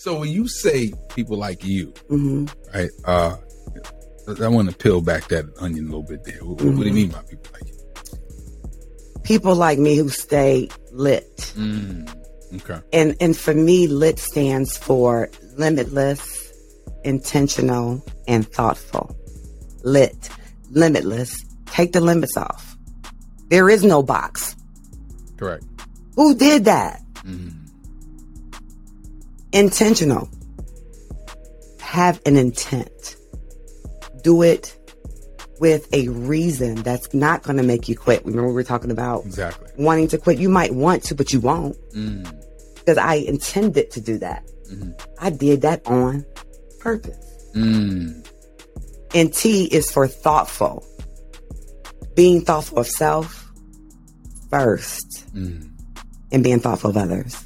So when you say people like you, hmm right? Uh, I want to peel back that onion a little bit there. What, what do you mean by people like you? People like me who stay lit. Mm, okay. And and for me, lit stands for limitless, intentional, and thoughtful. Lit, limitless. Take the limits off. There is no box. Correct. Who did that? Mm, Intentional. Have an intent. Do it with a reason that's not going to make you quit. Remember we were talking about exactly. wanting to quit. You might want to, but you won't Mm, because I intended to do that. Mhm. I did that on purpose. mm, And T is for thoughtful. Being thoughtful of self first mm, and being thoughtful of others.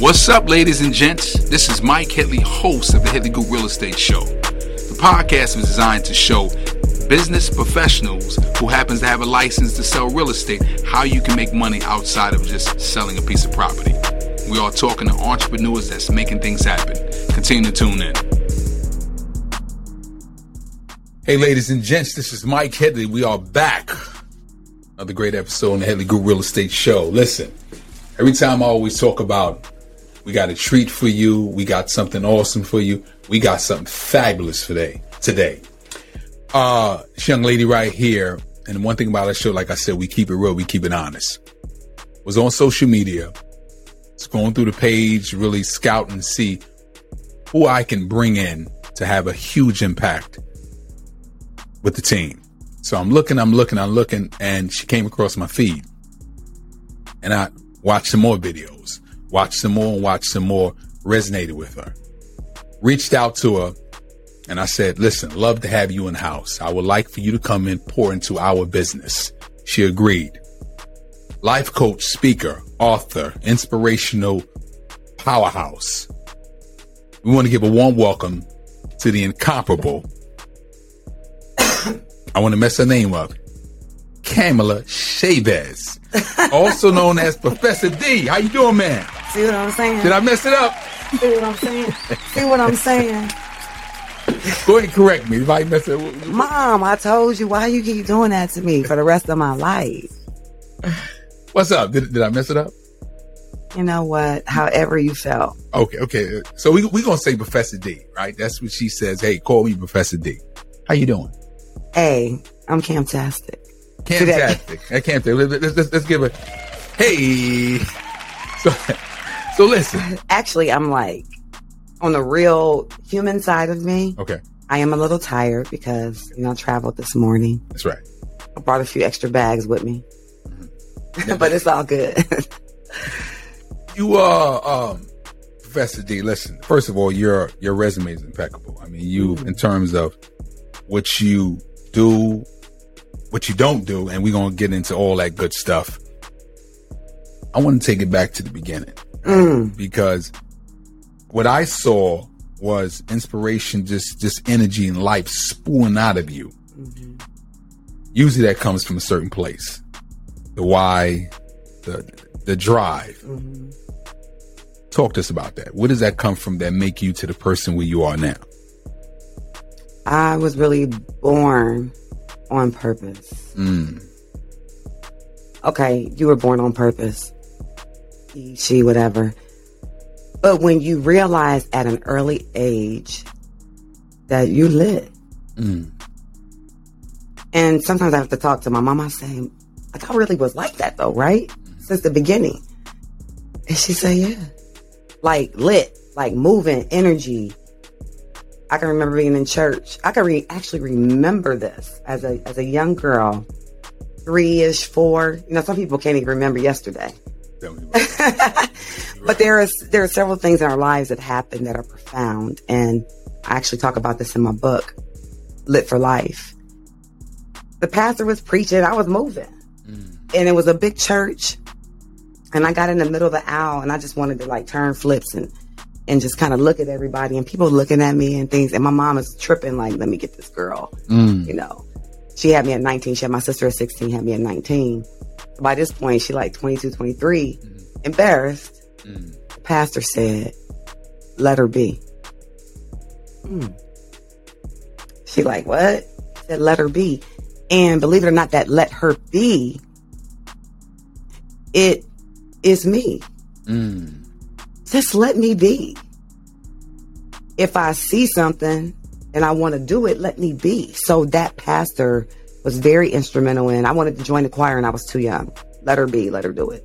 What's up, ladies and gents? This is Mike Headley, host of the Headley Group Real Estate Show. The podcast was designed to show business professionals who happens to have a license to sell real estate how you can make money outside of just selling a piece of property. We are talking to entrepreneurs that's making things happen. Continue to tune in. Hey, ladies and gents, this is Mike Headley. We are back. Another great episode on the Headley Group Real Estate Show. Listen, every time I always talk about we got a treat for you, we got something awesome for you, we got something fabulous today. Today, uh, this young lady right here, and one thing about our show, like I said, we keep it real, we keep it honest. Was on social media, scrolling through the page, really scout and see who I can bring in to have a huge impact with the team. So I'm looking, I'm looking, I'm looking, and she came across my feed. And I watched some more videos, watched some more and watched some more, resonated with her. Reached out to her and I said, listen, love to have you in house. I would like for you to come and pour into our business. She agreed. Life coach, speaker, author, inspirational powerhouse. We want to give a warm welcome to the incomparable I want to mess her name up. Kamala Chavez, also known as Professor D. How you doing, man? See what I'm saying? Did I mess it up? See what I'm saying? See what I'm saying? Go ahead and correct me if I mess it. up. Mom, I told you why you keep doing that to me for the rest of my life. What's up? Did, did I mess it up? You know what? However you felt. Okay, okay. So we we gonna say Professor D, right? That's what she says. Hey, call me Professor D. How you doing? Hey, I'm camtastic. Fantastic. I can't say. Let's, let's, let's, give a hey. So, so listen. Actually, I'm like on the real human side of me. Okay, I am a little tired because you know I traveled this morning. that's right. I brought a few extra bags with me, mm-hmm. but it's all good. You are um, Professor D. Listen, first of all, your your resume is impeccable. I mean, you mm-hmm. in terms of what you do, what you don't do, and we're gonna get into all that good stuff. I want to take it back to the beginning Mm, because what I saw was inspiration, just just energy and life spewing out of you. mhm. Usually, that comes from a certain place. The why, the the drive. Mhm. Talk to us about that. Where does that come from that make you to the person where you are now? I was really born on purpose. Mm. Okay, you were born on purpose. He, she, whatever. But when you realize at an early age that you lit, Mm. and sometimes I have to talk to my mom. I say, like, I really was like that though, right? Since the beginning. And she said, yeah. Like lit, like moving, energy. I can remember being in church. I can re- actually remember this as a as a young girl, three ish, four. You know, some people can't even remember yesterday. Tell me about it. But there is there are several things in our lives that happen that are profound, and I actually talk about this in my book, Lit for Life. The pastor was preaching, I was moving, Mm. and it was a big church, and I got in the middle of the aisle, and I just wanted to like turn flips and and just kind of look at everybody, and people looking at me and things, and my mom is tripping like, let me get this girl, Mm. you know. She had me at 19. She had my sister at 16, had me at 19. By this point, she like 22, 23. Mhm. Embarrassed, the pastor said, let her be. Hmm. She like, what? He said, let her be. And believe it or not, that let her be, it is me. Mm. Just let me be. If I see something and I want to do it, let me be. So that pastor was very instrumental in. I wanted to join the choir and I was too young. Let her be, let her do it.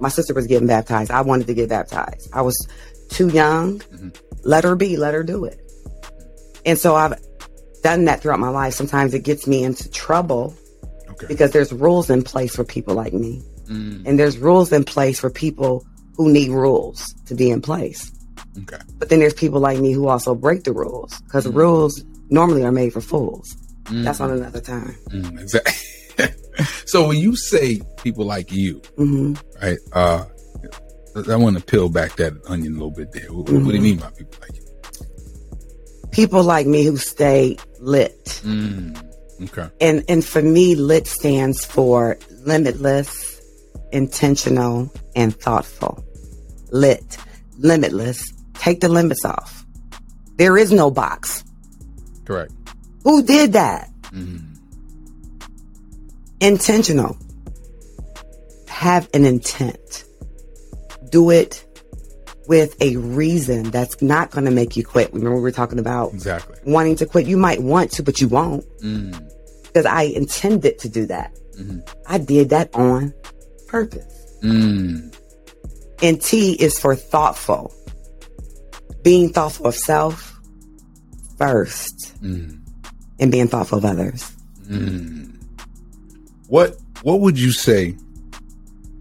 My sister was getting baptized. I wanted to get baptized. I was too young. Let her be, let her do it. And so I've done that throughout my life. Sometimes it gets me into trouble Okay. because there's rules in place for people like me. Mm. And there's rules in place for people who need rules to be in place. Okay. But then there's people like me who also break the rules because rules normally are made for fools. That's on another time. Mm, exactly. so when you say people like you, hmm right? Uh, I want to peel back that onion a little bit there. What, what do you mean by people like you? People like me who stay lit. Mm. Okay. And, and for me, lit stands for limitless, intentional, and thoughtful. Lit, limitless. Take the limits off. There is no box. Correct. Who did that? Mm. intentional. Have an intent. Do it with a reason that's not going to make you quit. Remember, we were talking about Exactly. wanting to quit. You might want to, but you won't Mm. because I intended to do that. Mhm. I did that on purpose. Mm. And T is for thoughtful. Being thoughtful of self first Mm. and being thoughtful of others. Mm. What What would you say?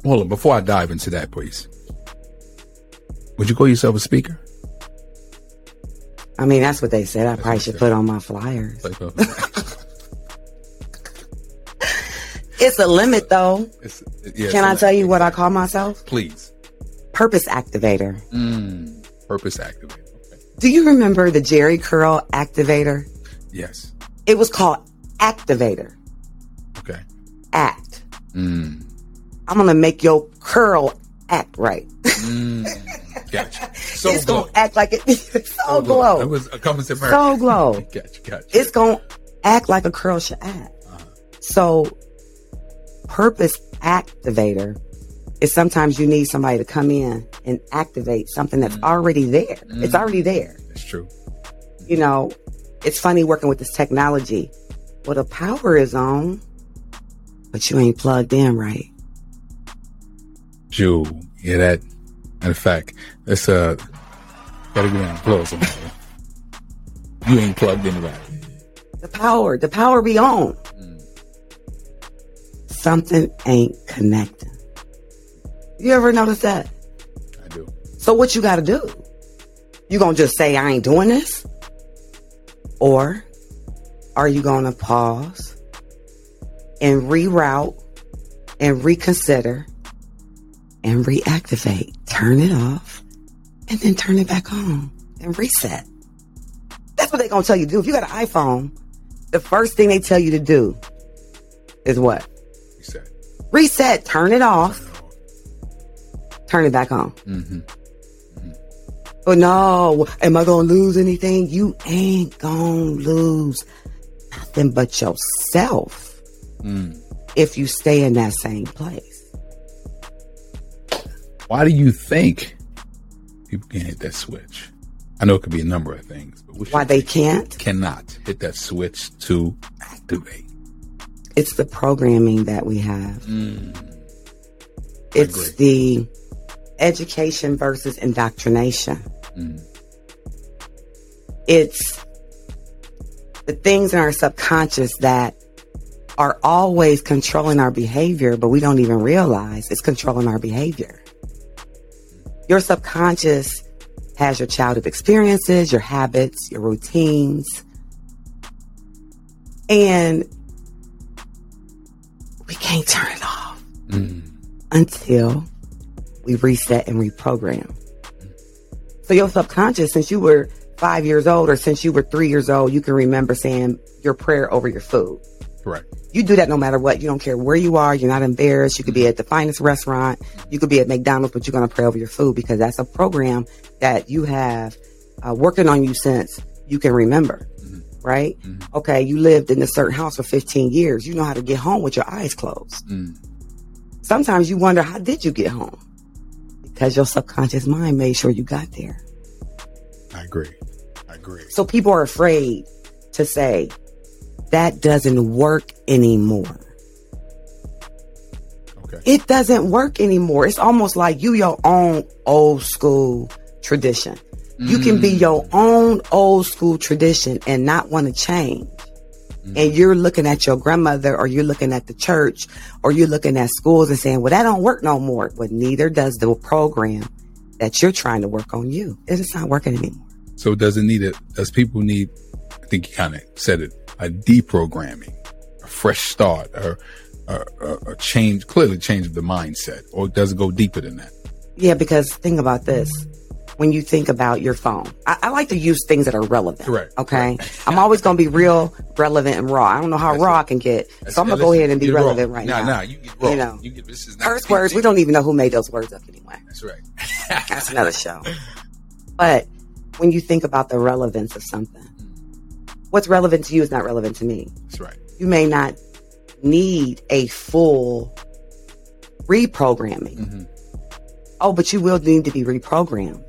Hold on, before I dive into that, please. Would you call yourself a speaker? I mean, that's what they said. I probably should put on my flyers. It's a limit though. it's- yeah, Can I tell you what I call myself? Please. Purpose activator. Mm. Purpose activator. Okay. Do you remember the Jheri Curl activator? Yes. It was called activator. Okay. Act. Mm. I'm gonna make your curl act right. Mm. Gotcha. So it's glow. gonna act like it. It's so It glow. It was a to So glow. Gotcha. Gotcha. It's gonna act like a curl should act. So, purpose activator is sometimes you need somebody to come in and activate something that's already there. It's already there. That's true. you know, it's funny working with this technology. Well, the power is on, but you ain't plugged in right. Jewel. Yeah, that. Of fact, that's uh, gotta close. on that. You ain't plugged in right. The power, the power be on. Something ain't connecting. You ever notice that? I do. So what you gotta do? You gonna just say I ain't doing this? Or are you gonna pause and reroute and reconsider and reactivate? Turn it off and then turn it back on and reset. That's what they're gonna tell you to do. If you got an iPhone, the first thing they tell you to do is what? Reset, turn it off, turn it back on. Mm-hmm. But no, am I gonna lose anything? You ain't gonna lose nothing but yourself Mm. if you stay in that same place. Why do you think people can't hit that switch? I know it could be a number of things, but Why they can't? cannot hit that switch to activate. It's the programming that we have. It's the education versus indoctrination. Mm. It's the things in our subconscious that are always controlling our behavior, but we don't even realize it's controlling our behavior. Your subconscious has your childhood experiences, your habits, your routines. And we can't turn it off until we reset and reprogram. So your subconscious, since you were five years old or since you were three years old, you can remember saying your prayer over your food. Correct. You do that no matter what. You don't care where you are. You're not embarrassed. You could be at the finest restaurant. You could be at McDonald's, but you're going to pray over your food because that's a program that you have uh, working on you since you can remember. Right? Okay. You lived in a certain house for 15 years. You know how to get home with your eyes closed. Mm. Sometimes you wonder, how did you get home? Because your subconscious mind made sure you got there. I agree. I agree. So people are afraid to say that doesn't work anymore. Okay. It doesn't work anymore. It's almost like you your own old school tradition. You can be mm. your own old school tradition and not want to change. And mm-hmm. you're looking at your grandmother or you're looking at the church or you're looking at schools and saying, well, that don't work no more. But neither does the program that you're trying to work on you. It's not working anymore. So does it need it? Does people need? I think you kind of said it. A deprogramming, a fresh start, or a, a, a change. Clearly, change of the mindset, or does it go deeper than that? Yeah, because think about this. When you think about your phone, I, I like to use things that are relevant. Correct. Okay. I'm always going to be real, relevant, and raw. I don't know how That's raw it. I can get. That's- So I'm going to go ahead and be relevant right nah, now. Nah, you get raw. You know. you get, this is not First words, we don't even know who made those words up anyway. That's right. That's another show. But when you think about the relevance of something, what's relevant to you is not relevant to me. That's right. You may not need a full reprogramming. Mhm. Oh, but you will need to be reprogrammed.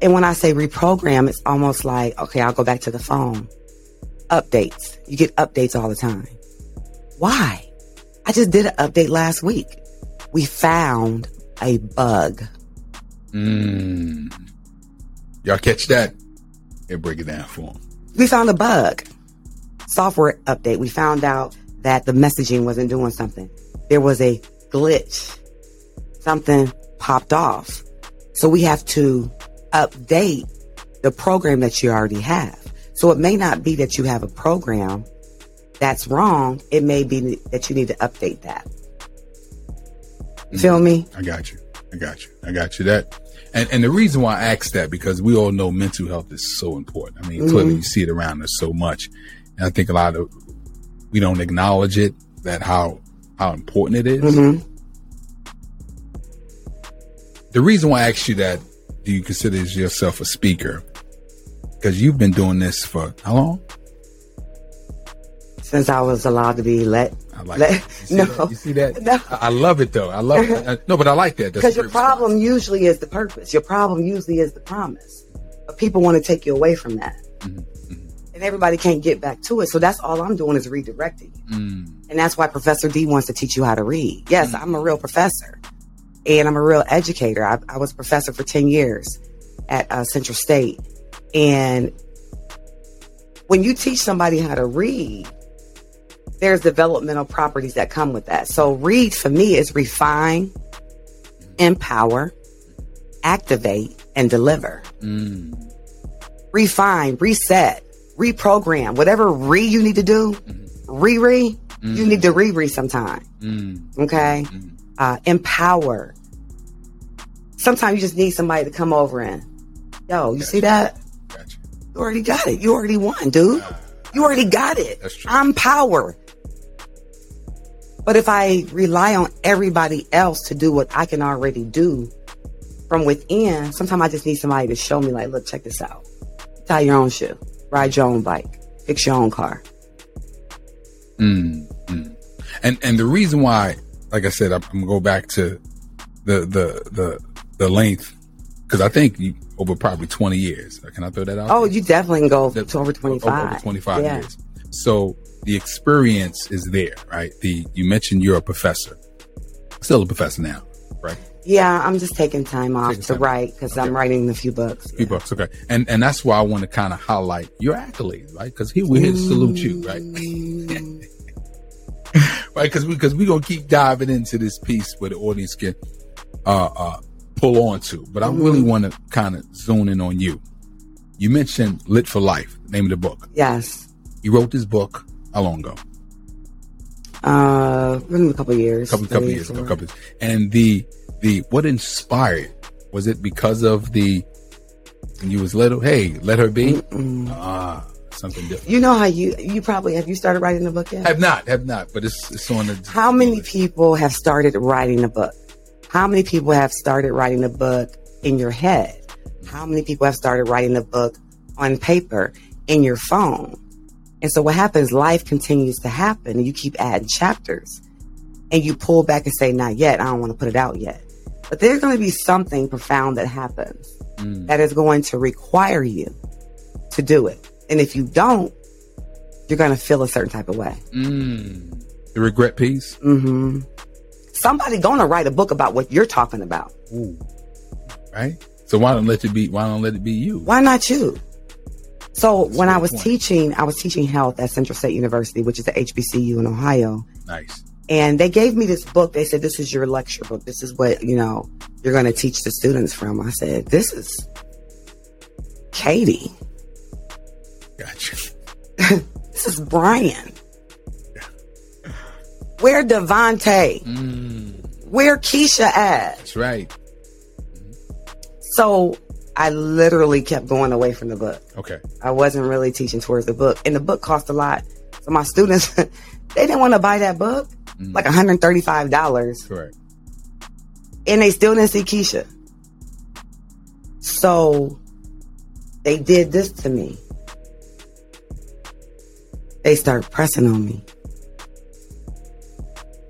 And when I say reprogram, it's almost like, okay, I'll go back to the phone. Updates. You get updates all the time. Why? I just did an update last week. We found a bug. Mm. Y'all catch that? and break it down for them. We found a bug. Software update. We found out that the messaging wasn't doing something. There was a glitch. Something popped off. So we have to update the program that you already have. So it may not be that you have a program that's wrong. It may be that you need to update that. You Feel me? I got you. I got you. I got you. That and and the reason why I asked that because we all know mental health is so important. I mean, clearly you see it around us so much, and I think a lot of we don't acknowledge it that how how important it is. hmm The reason why I asked you that, do you consider yourself a speaker? Because you've been doing this for how long? Since I was allowed to be let. I like let. You no. that? You see that? No. I, I love it though. I love it. I- no, but I like that. Because your problem response. usually is the purpose. Your problem usually is the promise. But people want to take you away from that. Mm-hmm, And everybody can't get back to it. So that's all I'm doing is redirecting. you. Mm, And that's why Professor D wants to teach you how to read. Yes, I'm a real professor. And I'm a real educator. I, I was professor for 10 years at uh, Central State. And when you teach somebody how to read, there's developmental properties that come with that. So read for me is refine, empower, activate, and deliver. mm, Refine, reset, reprogram, whatever re you need to do, re re, you need to re re sometime. mm, Okay. Uh, empower. Sometimes you just need somebody to come over and, yo, you see that? Got you. Already got it. You already won, dude. You already got it. That's true. I'm power. But if I rely on everybody else to do what I can already do from within, sometimes I just need somebody to show me, like, look, check this out. Tie your own shoe, ride your own bike, fix your own car. Mm, mm. And and the reason why, like I said, I'm, I'm gonna go back to the the the the length because I think you, over probably 20 years. Can I throw that out? Oh, you definitely can go to over 25. Over 25 yeah. years. So the experience is there, right? The you mentioned you're a professor, still a professor now, right? Yeah, I'm just taking time off Taking to time. write because Okay. I'm writing a few books. A Few books, okay. And and that's why I want to kind of highlight your accolades, right? Because here we're here to salute you, right? Mm. Right? Because we because we gonna keep diving into this piece where the audience can uh, uh, pull on to. But I really want to kind of zone in on you. You mentioned Lit for Life, name of the book. yes. You wrote this book how long ago? Uh, been a couple years. couple couple years ago, couple. And the the what inspired was it because of the when you was little? Hey, let her be. Ah, something different. You know how you you probably have you started writing a book yet? Have not, have not, but it's it's on the. How many people have started writing a book? How many people have started writing a book in your head? How many people have started writing a book on paper in your phone? And so what happens, life continues to happen and you keep adding chapters and you pull back and say, not yet. I don't want to put it out yet. But there's going to be something profound that happens Mm. that is going to require you to do it. And if you don't, you're going to feel a certain type of way. Mm. The regret piece. Mm-hmm. Somebody going to write a book about what you're talking about. Ooh. Right. So why don't let it be? Why don't let it be you? Why not you? So when I was point. teaching, I was teaching health at Central State University, which is a HBCU in Ohio. Nice. And they gave me this book. They said, this is your lecture book. This is what, you know, you're going to teach the students from. I said, this is Katie. Gotcha. This is Brian. Where Devontae? Mm. Where Keisha at? That's right. So I literally kept going away from the book. Okay. I wasn't really teaching towards the book. And the book cost a lot. So my students, they didn't want to buy that book, Mm. like $135. Correct. And they still didn't see Keisha. So they did this to me. They start pressing on me.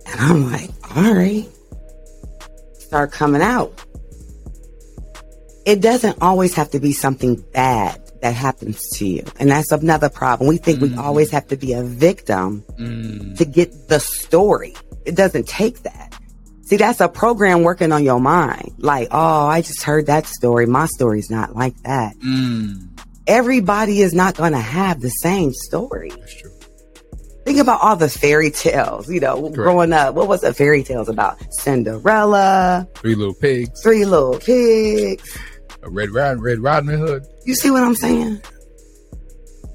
And I'm like, all right. Start coming out. It doesn't always have to be something bad that happens to you. And that's another problem. We think we always have to be a victim Mm. to get the story. It doesn't take that. See, that's a program working on your mind. Like, oh, I just heard that story. My story's not like that. Mm. Everybody is not going to have the same story. That's true. Think about all the fairy tales, you know, growing up. What was the fairy tales about? Cinderella, Three little pigs. Three Little Pigs. A Red Riding Red Riding Hood. You see what I'm saying?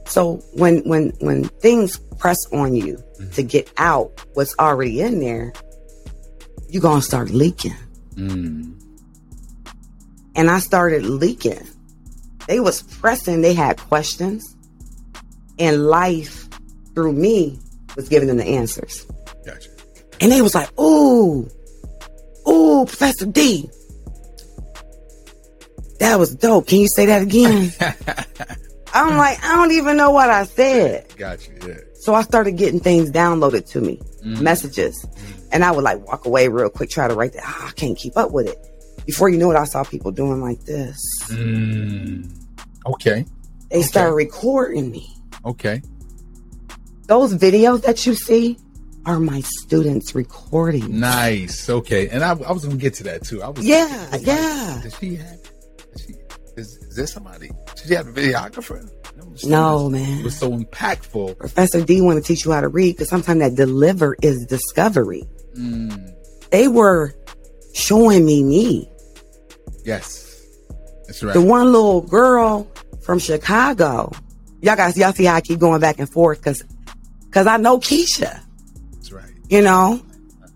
So when when when things press on you to get out what's already in there, you're gonna start leaking. Mm. And I started leaking. They was pressing, they had questions, and life through me was giving them the answers. Gotcha. And they was like, ooh, ooh, Professor D. That was dope. Can you say that again? I'm like, I don't even know what I said. Gotcha. Yeah. So I started getting things downloaded to me, Mm. messages. And I would like walk away real quick, try to write that. Ah, I can't keep up with it. Before you know it, I saw people doing like this. Mm. Okay. They Okay. started recording me. Okay. Those videos that you see are my students recording. Nice. Okay. And I, I was gonna get to that too. I was. Yeah, like, yeah. Does she have? Does she, is, is there somebody? Does she have a videographer? No, man. Was so impactful. Professor D want to teach you how to read because sometimes that deliver is discovery. Mm. They were showing me me. Yes. That's right. The one little girl from Chicago. Y'all guys, y'all see how I keep going back and forth because because I know Keisha, That's right. you know.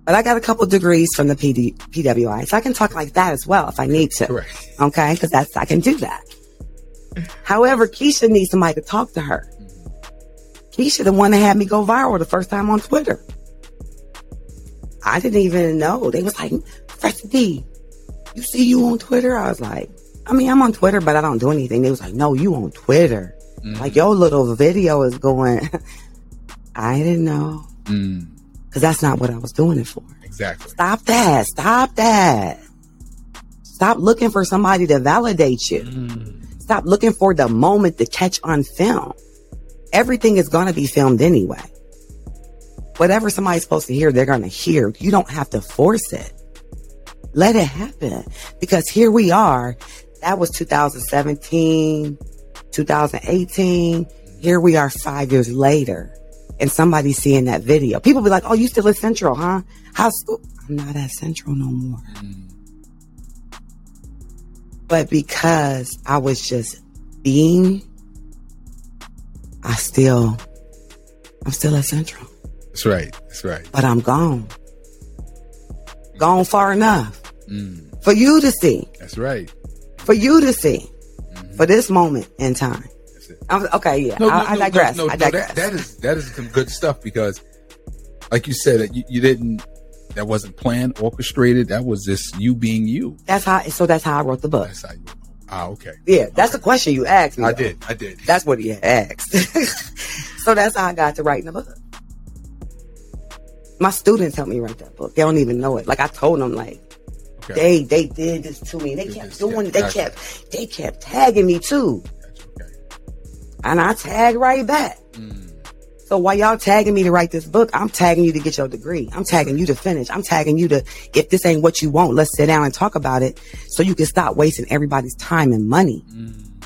But I got a couple degrees from the PD, PWI, so I can talk like that as well if I need to. Correct. Okay, because that's I can do that. However, Keisha needs somebody to talk to her. Keisha, the one that had me go viral the first time on Twitter. I didn't even know. They was like, Fresh D, you see you on Twitter? I was like, I mean, I'm on Twitter, but I don't do anything. They was like, no, you on Twitter. Mm. Like your little video is going. I didn't know Mm. because that's not what I was doing it for. Exactly. Stop that. Stop that. Stop looking for somebody to validate you. Mm. Stop looking for the moment to catch on film. Everything is going to be filmed anyway. Whatever somebody's supposed to hear, they're going to hear. You don't have to force it. Let it happen because here we are. That was 2017, 2018. Here we are five years later and somebody's seeing that video. People be like, Oh, you still at Central, huh? How's school? I'm not at Central no more. Mm. But because I was just being, I still, I'm still at Central, That's right. That's right. but I'm gone. Gone far enough Mm. for you to see, That's right. for you to see, for this moment in time. That's That's it. I'm, okay, yeah. I, I digress. No, no, I digress. that, that is that is some good stuff because, like you said, you, you didn't. That wasn't planned, orchestrated. That was just you being you. that's how. So that's how I wrote the book. That's how you. Ah, okay. Yeah, that's the question you asked me. I though. did. I did. That's what he asked. so that's how I got to writing the book. My students helped me write that book. They don't even know it. Like I told them, like Okay. they they did this to me. They kept doing it. They gotcha. kept they kept tagging me too, That's okay. and I tag right back. Mm. So while y'all tagging me to write this book, I'm tagging you to get your degree. I'm tagging you to finish. I'm tagging you to, if this ain't what you want, let's sit down and talk about it so you can stop wasting everybody's time and money. Mm.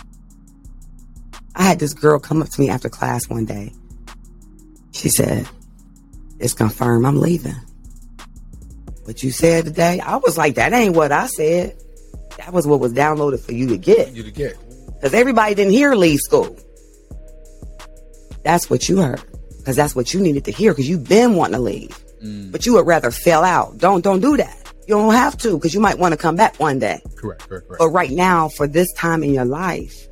I had this girl come up to me after class one day. She said, It's confirmed I'm leaving. What you said today, I was like, That ain't what I said. That was what was downloaded for you to get. You to get. Because everybody didn't hear leave school. That's what you heard. Because that's what you needed to hear because you've been wanting to leave. Mm. But you would rather fail out. Don't don't do that. You don't have to because you might want to come back one day. Correct. Correct. Correct. But right now, for this time in your life,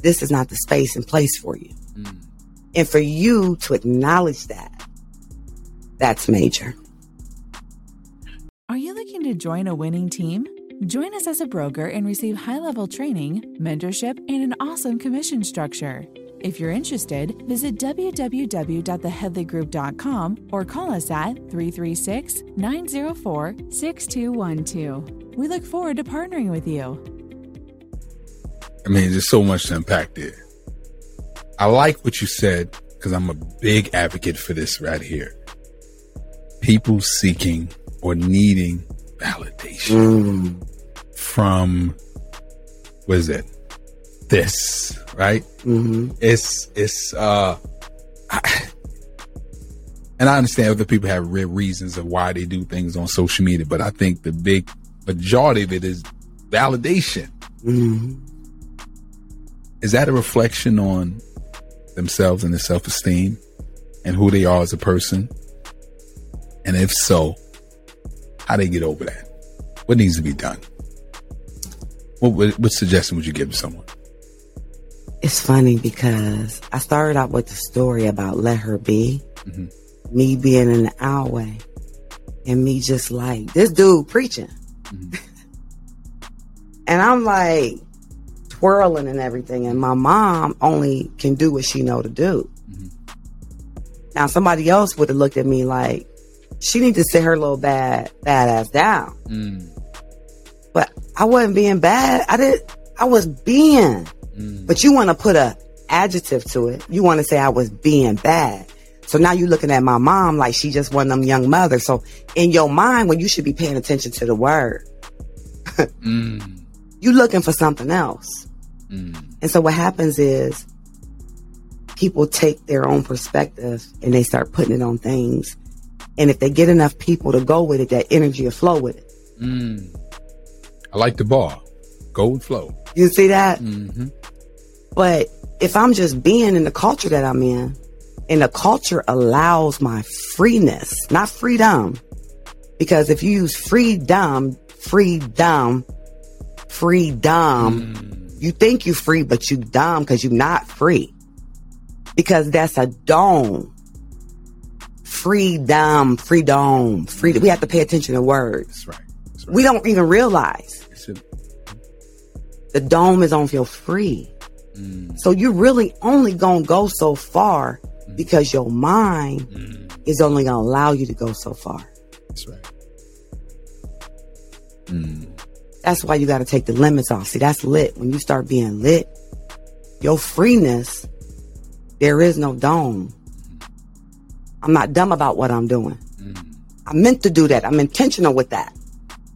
this is not the space and place for you. Mm. And for you to acknowledge that, that's major. Are you looking to join a winning team? Join us as a broker and receive high level training, mentorship, and an awesome commission structure. If you're interested, visit www.theheadleygroup.com or call us at 336 904 6212. We look forward to partnering with you. I mean, there's so much to unpack there. I like what you said because I'm a big advocate for this right here. People seeking or needing validation Mm, from what is it? This, right? hmm It's it's uh I, and I understand other people have real reasons of why they do things on social media, but I think the big majority of it is validation. hmm Is that a reflection on themselves and their self esteem and who they are as a person? And if so, how they get over that? What needs to be done? What, what, what suggestion would you give to someone? It's funny because I started out with the story about let her be, Mhm. me being in the alleyway, and me just like this dude preaching, Mhm. and I'm like twirling and everything, and my mom only can do what she know to do. Mhm. Now somebody else would have looked at me like she need to sit her little bad badass down, Mm, but I wasn't being bad. I didn't. I was being. mm, But you want to put a adjective to it. You want to say I was being bad. So now you're looking at my mom like she just one of them young mothers. So in your mind, when you should be paying attention to the word, mm, you looking for something else. mm. And so what happens is people take their own perspective and they start putting it on things. And if they get enough people to go with it, that energy will flow with it. Mm. I like the bar. Go and flow. You see that? Mm-hmm. But if I'm just being in the culture that I'm in, and the culture allows my freeness, not freedom, because if you use freedom, freedom, freedom, Mm. you think you free, but you dumb because you're not free. Because that's a dome. Freedom, freedom, freedom. We have to pay attention to words. That's right. That's right. We don't even realize the dome is on feel free. mm, So you're really only gonna go so far because your mind mm. is only gonna allow you to go so far. That's right. Mm. That's why you gotta take the limits off. See, that's lit. When you start being lit, your freeness, there is no dome. I'm not dumb about what I'm doing. Mm. I meant to do that. I'm intentional with that.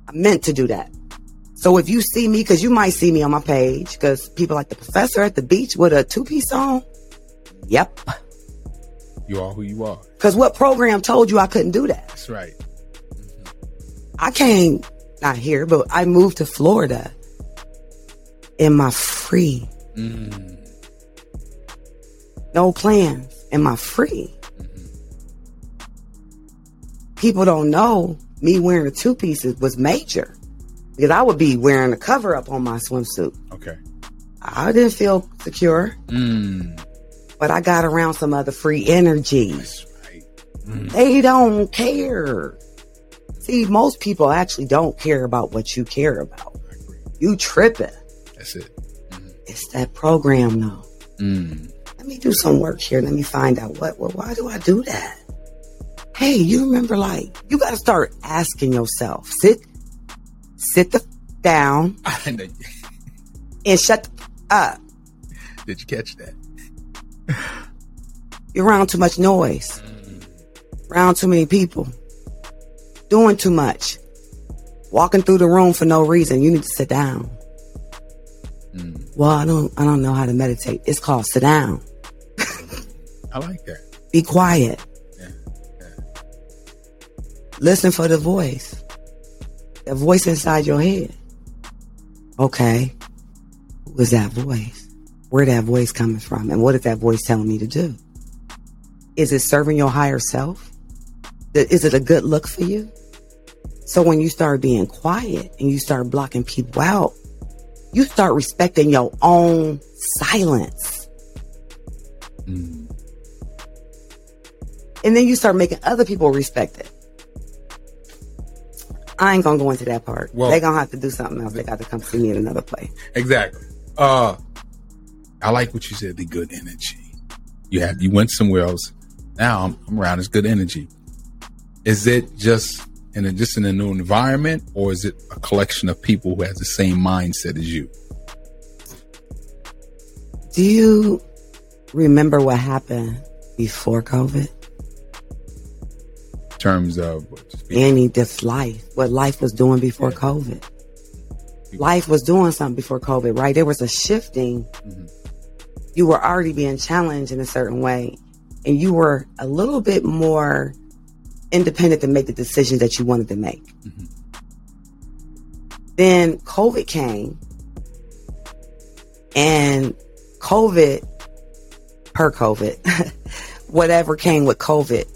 I meant to do that. So if you see me, because you might see me on my page, because people like the professor at the beach with a two piece on. Yep. You are who you are. Because what program told you I couldn't do that? That's right. I came, not here, but I moved to Florida in my free, Mm. no plans, in my free. People don't know me wearing two pieces was major because I would be wearing a cover up on my swimsuit. Okay. I didn't feel secure, Mm. but I got around some other free energy. That's right. They don't care. See, most people actually don't care about what you care about. I agree. You tripping. That's it. It's that program though. Mm. Let me do some work here. Let me find out what, well, why do I do that? Hey, you remember like, you got to start asking yourself, sit, sit the f- down and shut the f- up. Did you catch that? You're around too much noise, mm. around too many people, doing too much, walking through the room for no reason. You need to sit down. Mm. Well, I don't, I don't know how to meditate. It's called sit down. I like that. Be quiet. Listen for the voice. The voice inside your head. Okay. Who is that voice? Where that voice coming from? And what is that voice telling me to do? Is it serving your higher self? Is it a good look for you? So when you start being quiet and you start blocking people out, you start respecting your own silence. Mm. And then you start making other people respect it. I ain't gonna go into that part. Well- they gonna have to do something else. They got to come see me in another place. Exactly. Uh, I like what you said. The good energy. You have you went somewhere else. Now I'm, I'm around this good energy. Is it just in a just in a new environment, or is it a collection of people who has the same mindset as you? Do you remember what happened before COVID? In terms of just Any this life, what life was doing before Yeah. COVID. Life was doing something before COVID, right? There was a shifting. Mhm. You were already being challenged in a certain way, and you were a little bit more independent to make the decisions that you wanted to make. Mhm. Then COVID came, and COVID, per COVID, whatever came with COVID,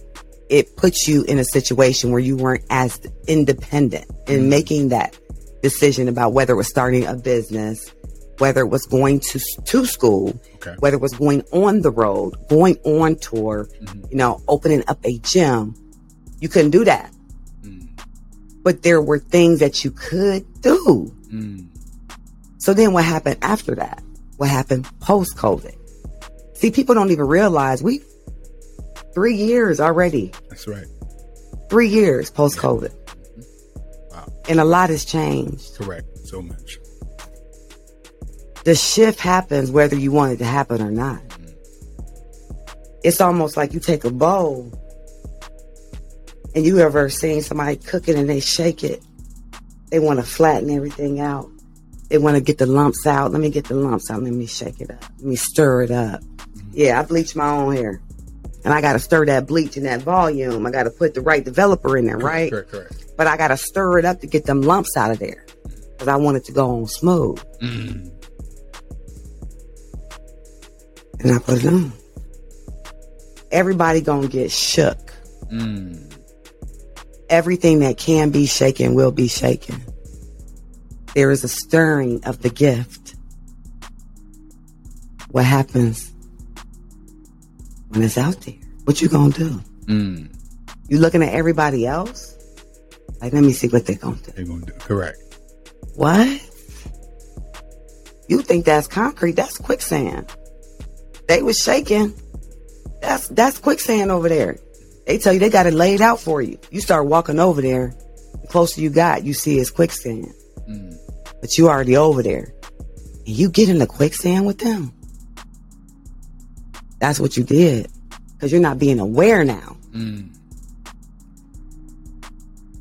it puts you in a situation where you weren't as independent in making that decision about whether it was starting a business, whether it was going to to school, Okay. whether it was going on the road, going on tour, Mhm. you know, opening up a gym. You couldn't do that. Mm. But there were things that you could do. Mm. So then what happened after that? What happened post COVID? See, people don't even realize we three years already. That's right. Three years post COVID. Wow. And a lot has changed. Correct. So much. The shift happens whether you want it to happen or not. Mm-hmm. It's almost like you take a bowl and you ever seen somebody cooking and they shake it. They want to flatten everything out. They want to get the lumps out. Let me get the lumps out. Let me shake it up. Let me stir it up. Mm-hmm. Yeah, I bleach my own hair. And I got to stir that bleach in that volume. I got to put the right developer in there, right? Correct. Correct. But I got to stir it up to get them lumps out of there. Because I want it to go on smooth. Mm. And I put it on. Everybody gonna get shook. Mm. Everything that can be shaken will be shaken. There is a stirring of the gift. What happens when it's out there? What you gonna do? Mm. You looking at everybody else? Like, let me see what they gonna do. They're gonna do correct. What? You think that's concrete? That's quicksand. They was shaking. That's that's quicksand over there. They tell you they got it laid out for you. You start walking over there. The closer you got, you see it's quicksand. Mm. But you already over there. And you get in the quicksand with them. That's what you did. Because you're not being aware now. Mm.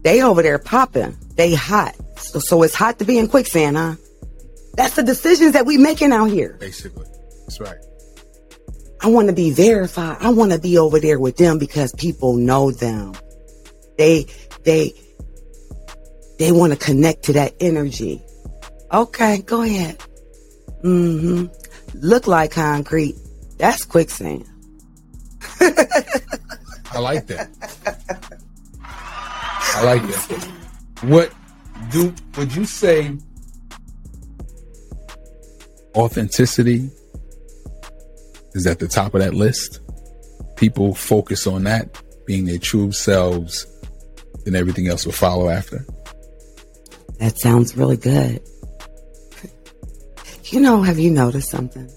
They over there popping. They hot. So, so it's hot to be in quicksand, huh? That's the decisions that we making out here. Basically, that's right. I want to be verified. I want to be over there with them because people know them. They, they, they want to connect to that energy. Okay, go ahead. Mm-hmm. Look like concrete. That's quicksand. I like that. I like that. What do would you say authenticity is at the top of that list. People focus on that, being their true selves, then everything else will follow after. That sounds really good. You know, have you noticed something?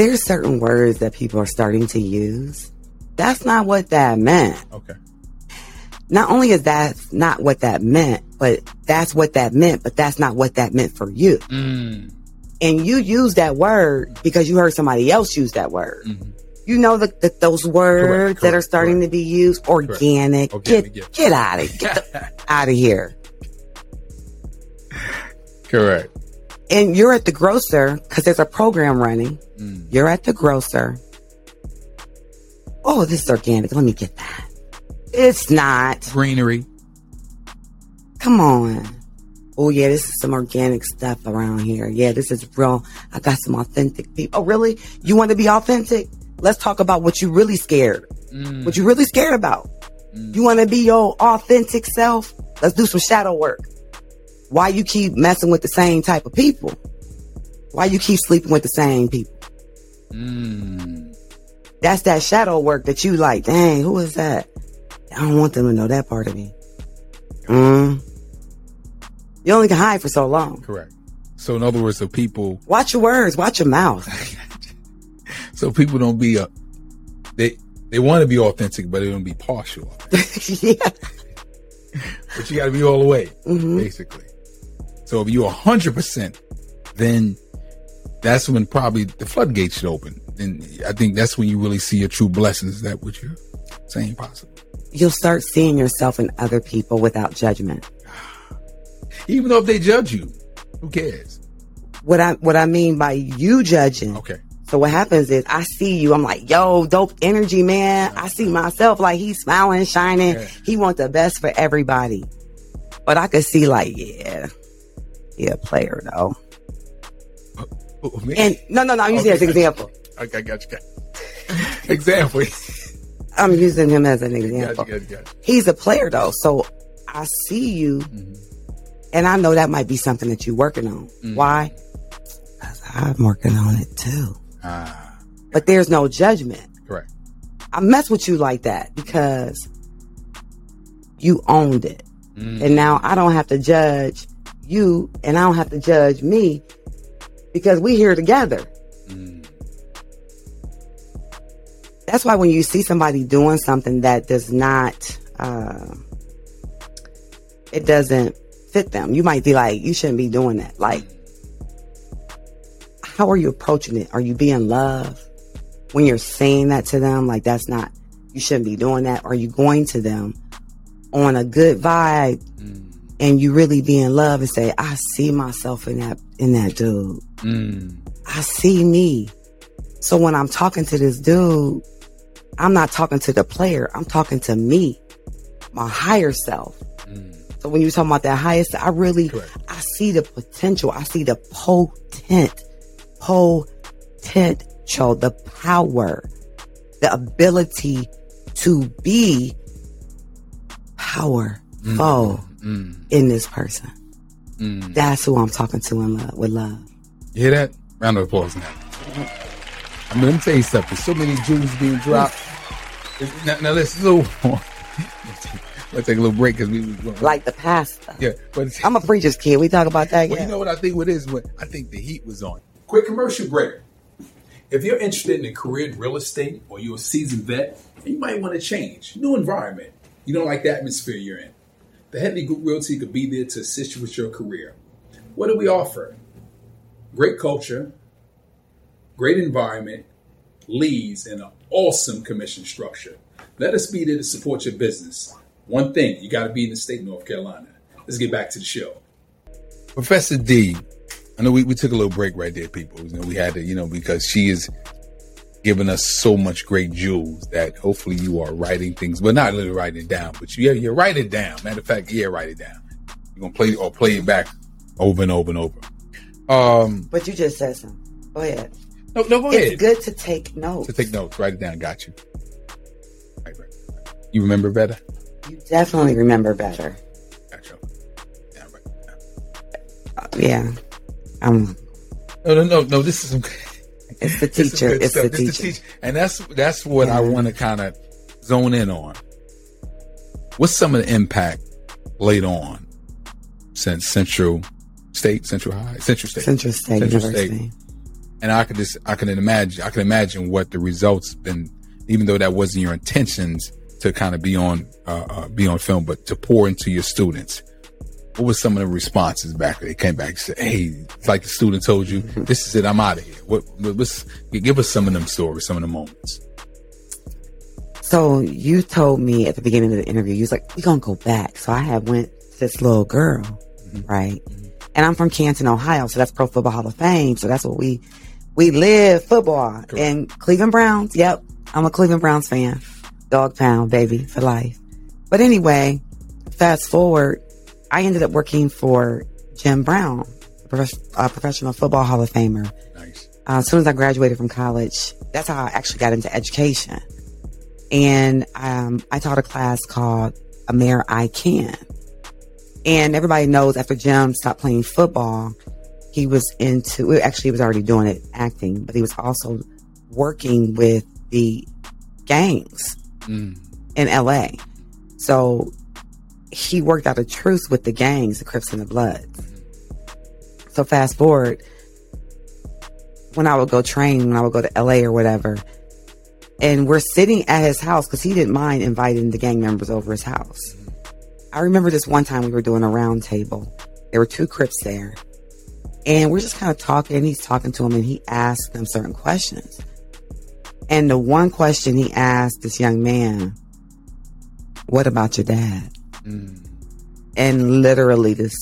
There's certain words that people are starting to use. That's not what that meant. Okay. Not only is that not what that meant, but that's what that meant, but that's not what that meant for you. Mm. And you use that word because you heard somebody else use that word. Mhm. You know that those words that are starting correct. to be used, organic. Organic, get yeah. get out of get out of here. Correct. And you're at the grocer because there's a program running. Mm. You're at the grocer. Oh, this is organic. Let me get that. It's not. Greenery. Come on. Oh yeah, this is some organic stuff around here. Yeah, this is real. I got some authentic people. Oh really? You want to be authentic? Let's talk about what you really scared. Mm. What you really scared about. You want to be your authentic self? Let's do some shadow work. Why you keep messing with the same type of people? Why you keep sleeping with the same people? Mm. That's that shadow work that you like. Dang, who is that? I don't want them to know that part of me. Mm. You only can hide for so long. Correct. So in other words, so people, Watch your words. Watch your mouth. so people don't be a, they they want to be authentic, but they don't be partial. yeah. But you got to be all the way, hmm basically. So if you're hundred percent, then that's when probably the floodgates should open. And I think that's when you really see your true blessings. Is that what you're saying? Possible. You'll start seeing yourself and other people without judgment. Even though if they judge you, who cares? What I what I mean by you judging. Okay. So what happens is I see you. I'm like, yo, dope energy, man. I see myself like he's smiling, shining. Yeah. He want the best for everybody. But I could see like, yeah, he a player though. Oh. And no, no, no. I'm using Okay. as an example. Okay, I got you. Got you. Example. I'm using him as an example. you, got you, got you. He's a player though. So I see you Mhm. and I know that might be something that you're working on. Mm. Why? Because I'm working on it too. Ah, But there's no judgment. correct. I mess with you like that because you owned it. Mm. And now I don't have to judge you and I don't have to judge me because we here together. Mm. That's why when you see somebody doing something that does not, uh, it doesn't fit them, you might be like, you shouldn't be doing that. Like, how are you approaching it? Are you being love when you're saying that to them? Like, that's not, you shouldn't be doing that. Are you going to them on a good vibe. And you really be in love and say, I see myself in that, in that dude. Mm. I see me. So when I'm talking to this dude, I'm not talking to the player. I'm talking to me, my higher self. Mm. So when you're talking about that highest, I really, Correct. I see the potential. I see the potent, potential, the power, the ability to be powerful Mm. In this person. Mm. That's who I'm talking to in love, with love. You hear that? Round of applause now. I mean, let me tell you something. So many jewels being dropped. Now, now let's do. Let's take a little break because we Like the pastor. yeah. But I'm a preacher's kid. We talk about that. Well, Yeah. you know what I think what is what I think the heat was on. Quick commercial break. If you're interested in a career in real estate or you're a seasoned vet, you might want to change. New environment. You don't like the atmosphere you're in. The Headley Group Realty could be there to assist you with your career. What do we offer? Great culture, great environment, leads, and an awesome commission structure. Let us be there to support your business. One thing, you got to be in the state of North Carolina. Let's get back to the show. Professor D, I know we, we took a little break right there, people. You know, we had to, you know, because she is giving us so much great jewels that hopefully you are writing things, but not literally writing it down, but you, yeah, you write it down. Matter of fact, yeah, write it down. You're going to play or play it back over and over and over. Um, But you just said something. Go ahead. no, no, go ahead. It's good to take notes. To take notes, write it down. Got you. Right, right. You remember better? You definitely remember better. Gotcha. Yeah, right. Uh, yeah. I'm No, no, no, no. This is some. It's the teacher. It's the stuff. This is teacher. and that's that's what I want to kind of zone in on. What's some of the impact later on since Central State, Central High, Central State, Central State Central University. and I could just I can imagine I can imagine what the results been, even though that wasn't your intentions to kind of be on uh, uh, be on film, but to pour into your students. What was some of the responses back? They came back and said, "Hey, like the student told you, mm-hmm. this is it. I'm out of here." What? what what's, give us some of them stories, some of the moments. So you told me at the beginning of the interview, you was like, "We gonna go back." So I had went to this little girl, mm-hmm. right? And I'm from Canton, Ohio, so that's Pro Football Hall of Fame. So that's what we we live football and Cleveland Browns. Yep, I'm a Cleveland Browns fan. Dog pound, baby, for life. But anyway, fast forward, I ended up working for Jim Brown, prof- uh, professional football Hall of Famer. Nice. Uh, as soon as I graduated from college, that's how I actually got into education. And um, I taught a class called Amer-I-Can. And everybody knows after Jim stopped playing football, he was into, actually, he was already doing it, acting, but he was also working with the gangs Mm. in LA. So he worked out a truce with the gangs, the Crips and the Bloods. So fast forward, when I would go train, when I would go to LA or whatever, and we're sitting at his house because he didn't mind inviting the gang members over his house. I remember this one time we were doing a round table. There were two Crips there. And we're just kind of talking. and He's talking to them and he asked them certain questions. And the one question he asked this young man, what about your dad? Mm. And literally this,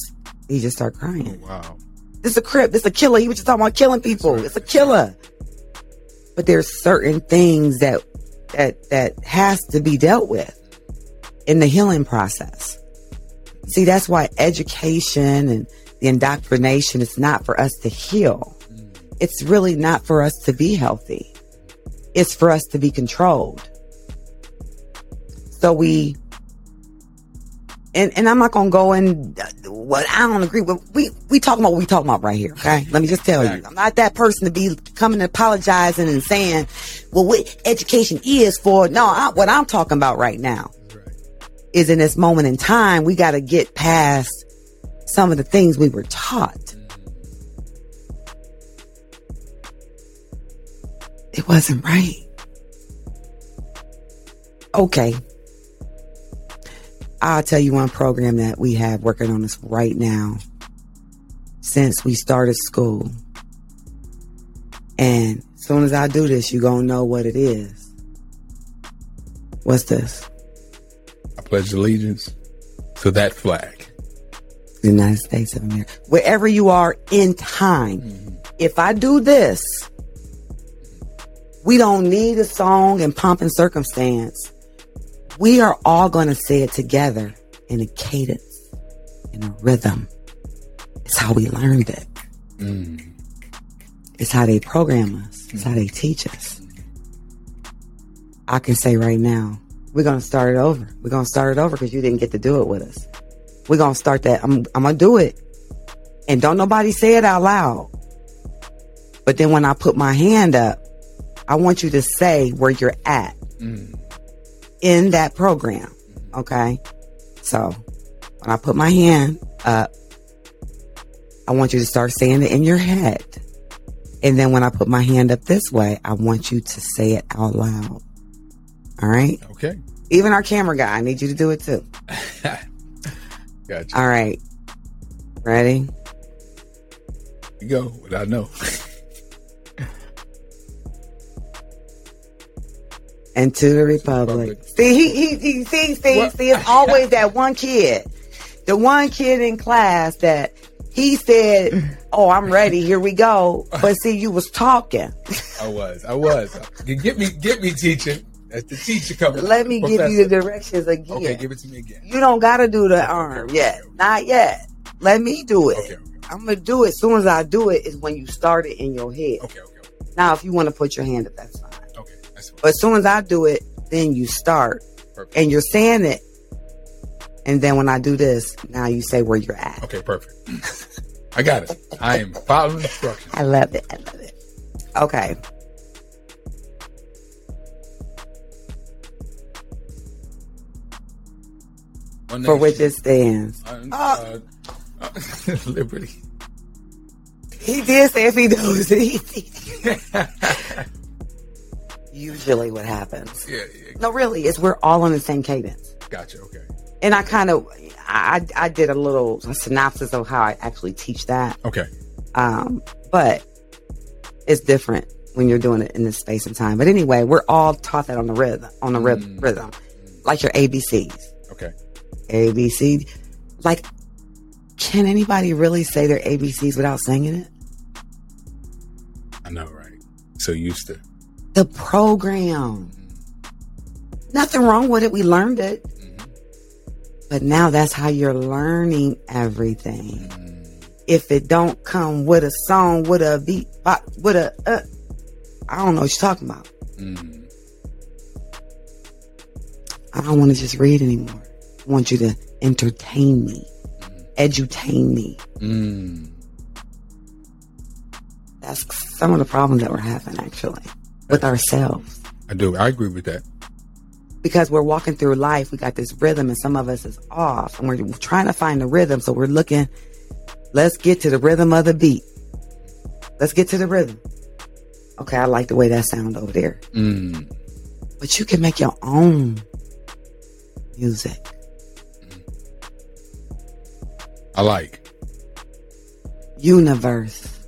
he just started crying. Wow. This is a crip. This is a killer. He was just talking about killing people. Right. It's a killer. But there's certain things that, that, that has to be dealt with in the healing process. See, that's why education and the indoctrination is not for us to heal. It's really not for us to be healthy. It's for us to be controlled. So we, and, and I'm not to go in what I don't agree with. We, we talking about what we talking about right here. Okay. Let me just tell you, I'm not that person to be coming and apologizing and saying, well, what education is for. No, I, what I'm talking about right now is in this moment in time, we got to get past some of the things we were taught. It wasn't right. Okay. I'll tell you one program that we have working on this right now since we started school. And as soon as I do this, you're going to know what it is. What's this? I pledge allegiance to that flag. The United States of America. Wherever you are in time, mm-hmm. if I do this, we don't need a song and pomp and circumstance. We are all going to say it together in a cadence, in a rhythm. It's how we learned it. Mm. It's how they program us. It's how they teach us. I can say right now, we're going to start it over. We're going to start it over because you didn't get to do it with us. We're going to start that. I'm, I'm going to do it. And don't nobody say it out loud. But then when I put my hand up, I want you to say where you're at Mm. In that program. Okay. So when I put my hand up, I want you to start saying it in your head. And then when I put my hand up this way, I want you to say it out loud. All right. Okay. Even our camera guy, I need you to do it too. Gotcha. All right. Ready? you go. What I know. And to the Republic. Republic. See, he, he, he see, see, What? see, it's always that one kid. The one kid in class that he said, Oh, I'm ready. Here we go. But see, you was talking. I was. I was. Get me. Get me teaching. That's the teacher coming. Let me give you the directions again. Okay, give it to me again. You don't gotta do the arm yet. Not yet. Let me do it. Okay, okay. I'm gonna do it. As soon as I do it is when you start it in your head. Okay, okay, okay. Now, if you want to put your hand up, that's fine. Okay, that's fine. But as soon as I do it, then you start. Perfect. And you're saying it. And then when I do this, now you say where you're at. Okay, perfect. I got it. I am following instructions. I love it. I love it. Okay. For which it stands. uh, uh, liberty. He did say if he knows it. Usually what happens. Yeah, yeah, No, really, is we're all on the same cadence. gotcha. Okay. And I kind of, I, I did a little synopsis of how I actually teach that. Okay. Um, but it's different when you're doing it in this space and time. But anyway, we're all taught that on the rhythm, on the Mm. rhythm, like your ABCs. Okay. ABC. Like, can anybody really say their ABCs without singing it? I know, right? So used to. The program. Nothing wrong with it. We learned it. But now that's how you're learning everything. If it don't come with a song, with a beat, with a, uh, I don't know what you're talking about. Mm. I don't want to just read anymore. I want you to entertain me, edutain me. Mm. That's some of the problems that we're having actually with ourselves. I do. I agree with that. Because we're walking through life, we got this rhythm and some of us is off and we're trying to find the rhythm. So we're looking, let's get to the rhythm of the beat. Let's get to the rhythm. Okay, I like the way that sound over there. Mm. But you can make your own music. I like. Universe.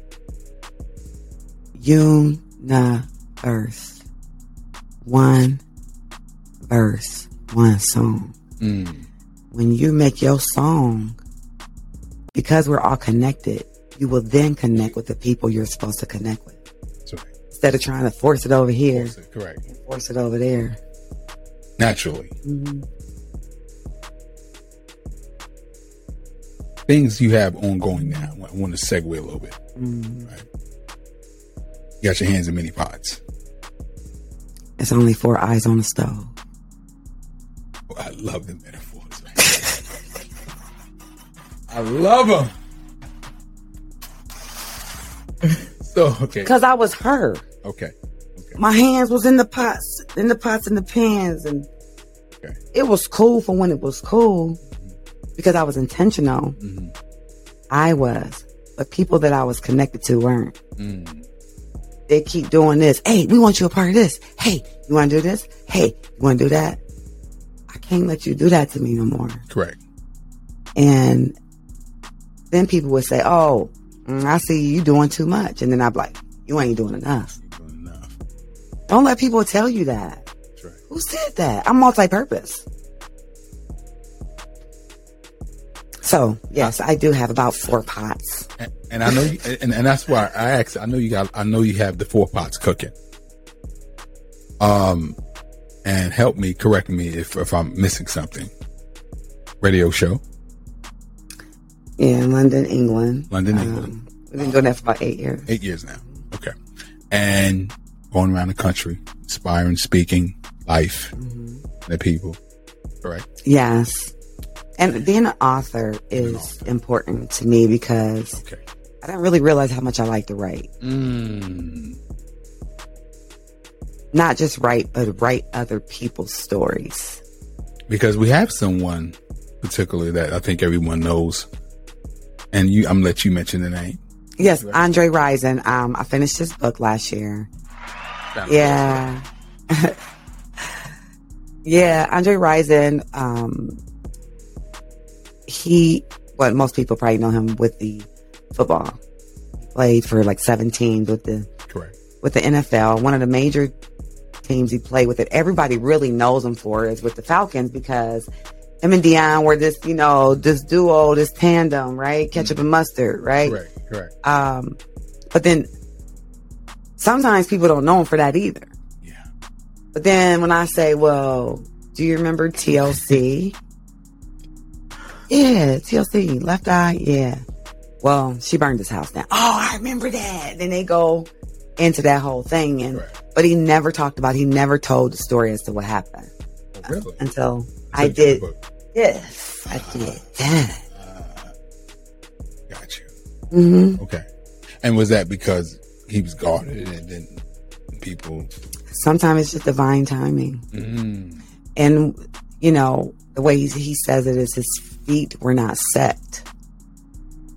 Universe. Verse, one verse, one song. Mm. When you make your song, because we're all connected, you will then connect with the people you're supposed to connect with. That's right. Instead of trying to force it over here, Correct. and force it over there. Naturally. Mhm. Things you have ongoing now. I want to segue a little bit. Mm. Right. You got your hands in many pots. It's only four eyes on the stove. Oh, I love the metaphors. I love them. so okay, Cause I was her. okay, My hands was in the pots, in the pots and the pans, and Okay. it was cool for when it was cool because I was intentional. Mhm. I was, but people that I was connected to weren't. Mm. They keep doing this. Hey, we want you a part of this. Hey, you want to do this? Hey, you want to do that? I can't let you do that to me no more. correct. And then people would say, "Oh, mm, I see you doing too much," and then I'd be like, "You ain't doing enough." Doing enough. Don't let people tell you that. That's right. Who said that? I'm multi-purpose. So yes, I do have about four pots. And, and I know, you, and, and that's why I asked. I know you got. I know you have the four pots cooking. Um, and help me, correct me if if I'm missing something. Radio show, Yeah, London, England. London, Um, England. We've been doing that for about eight years. eight years now. Okay, and going around the country, inspiring, speaking, life, the people. Correct. Yes. And being an author is important to me because Okay. I didn't really realize how much I like to write. Mm. Not just write, but write other people's stories. Because we have someone particularly that I think everyone knows, and you. I'm gonna let you mention the name. Yes, Andre Rison. Um, I finished his book last year. Yeah. yeah, Andre Rison, um, he, what most people probably know him with the football. He played for like 17 with the, Correct. with the NFL. One of the major teams he played with it. Everybody really knows him for is with the Falcons because him and Deion were this, you know, this duo, this tandem, right? Ketchup and mustard, right? Correct. Correct. Um, but then sometimes people don't know him for that either. Yeah. But then when I say, well, do you remember TLC? Yeah, TLC, left eye, yeah. Well, she burned his house down. Oh, I remember that. Then they go into that whole thing and Right. but he never talked about he never told the story as to what happened Oh, really? until So I did yes, I did that. Got you. hmm Okay. And was that because he was guarded and then people? Sometimes it's just divine timing. Mm, And, you know, the way he, says it is his feet were not set.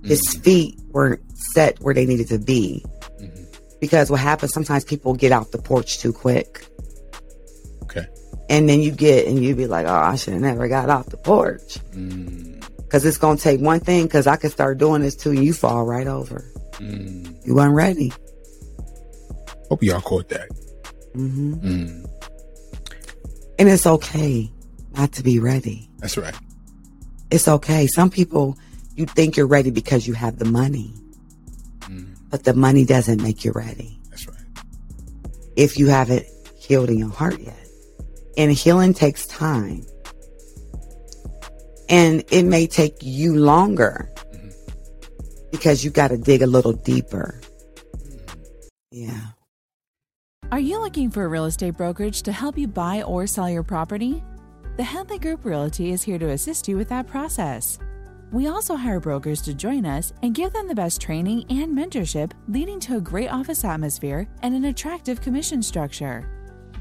His feet weren't set where they needed to be. Mhm. Because what happens, sometimes people get off the porch too quick. okay. And then you get, and you be like, oh, I should have never got off the porch. Mm, Because it's going to take one thing, because I could start doing this too, and you fall right over. mm. You weren't ready. Hope y'all caught that. hmm Mm, And it's okay not to be ready. that's right. It's okay. Some people, you think you're ready because you have the money, Mm, but the money doesn't make you ready that's right. if you haven't healed in your heart yet. And healing takes time. And it may take you longer Mhm. because you got to dig a little deeper. Yeah. Are you looking for a real estate brokerage to help you buy or sell your property? The Headley Group Realty is here to assist you with that process. We also hire brokers to join us and give them the best training and mentorship, leading to a great office atmosphere and an attractive commission structure.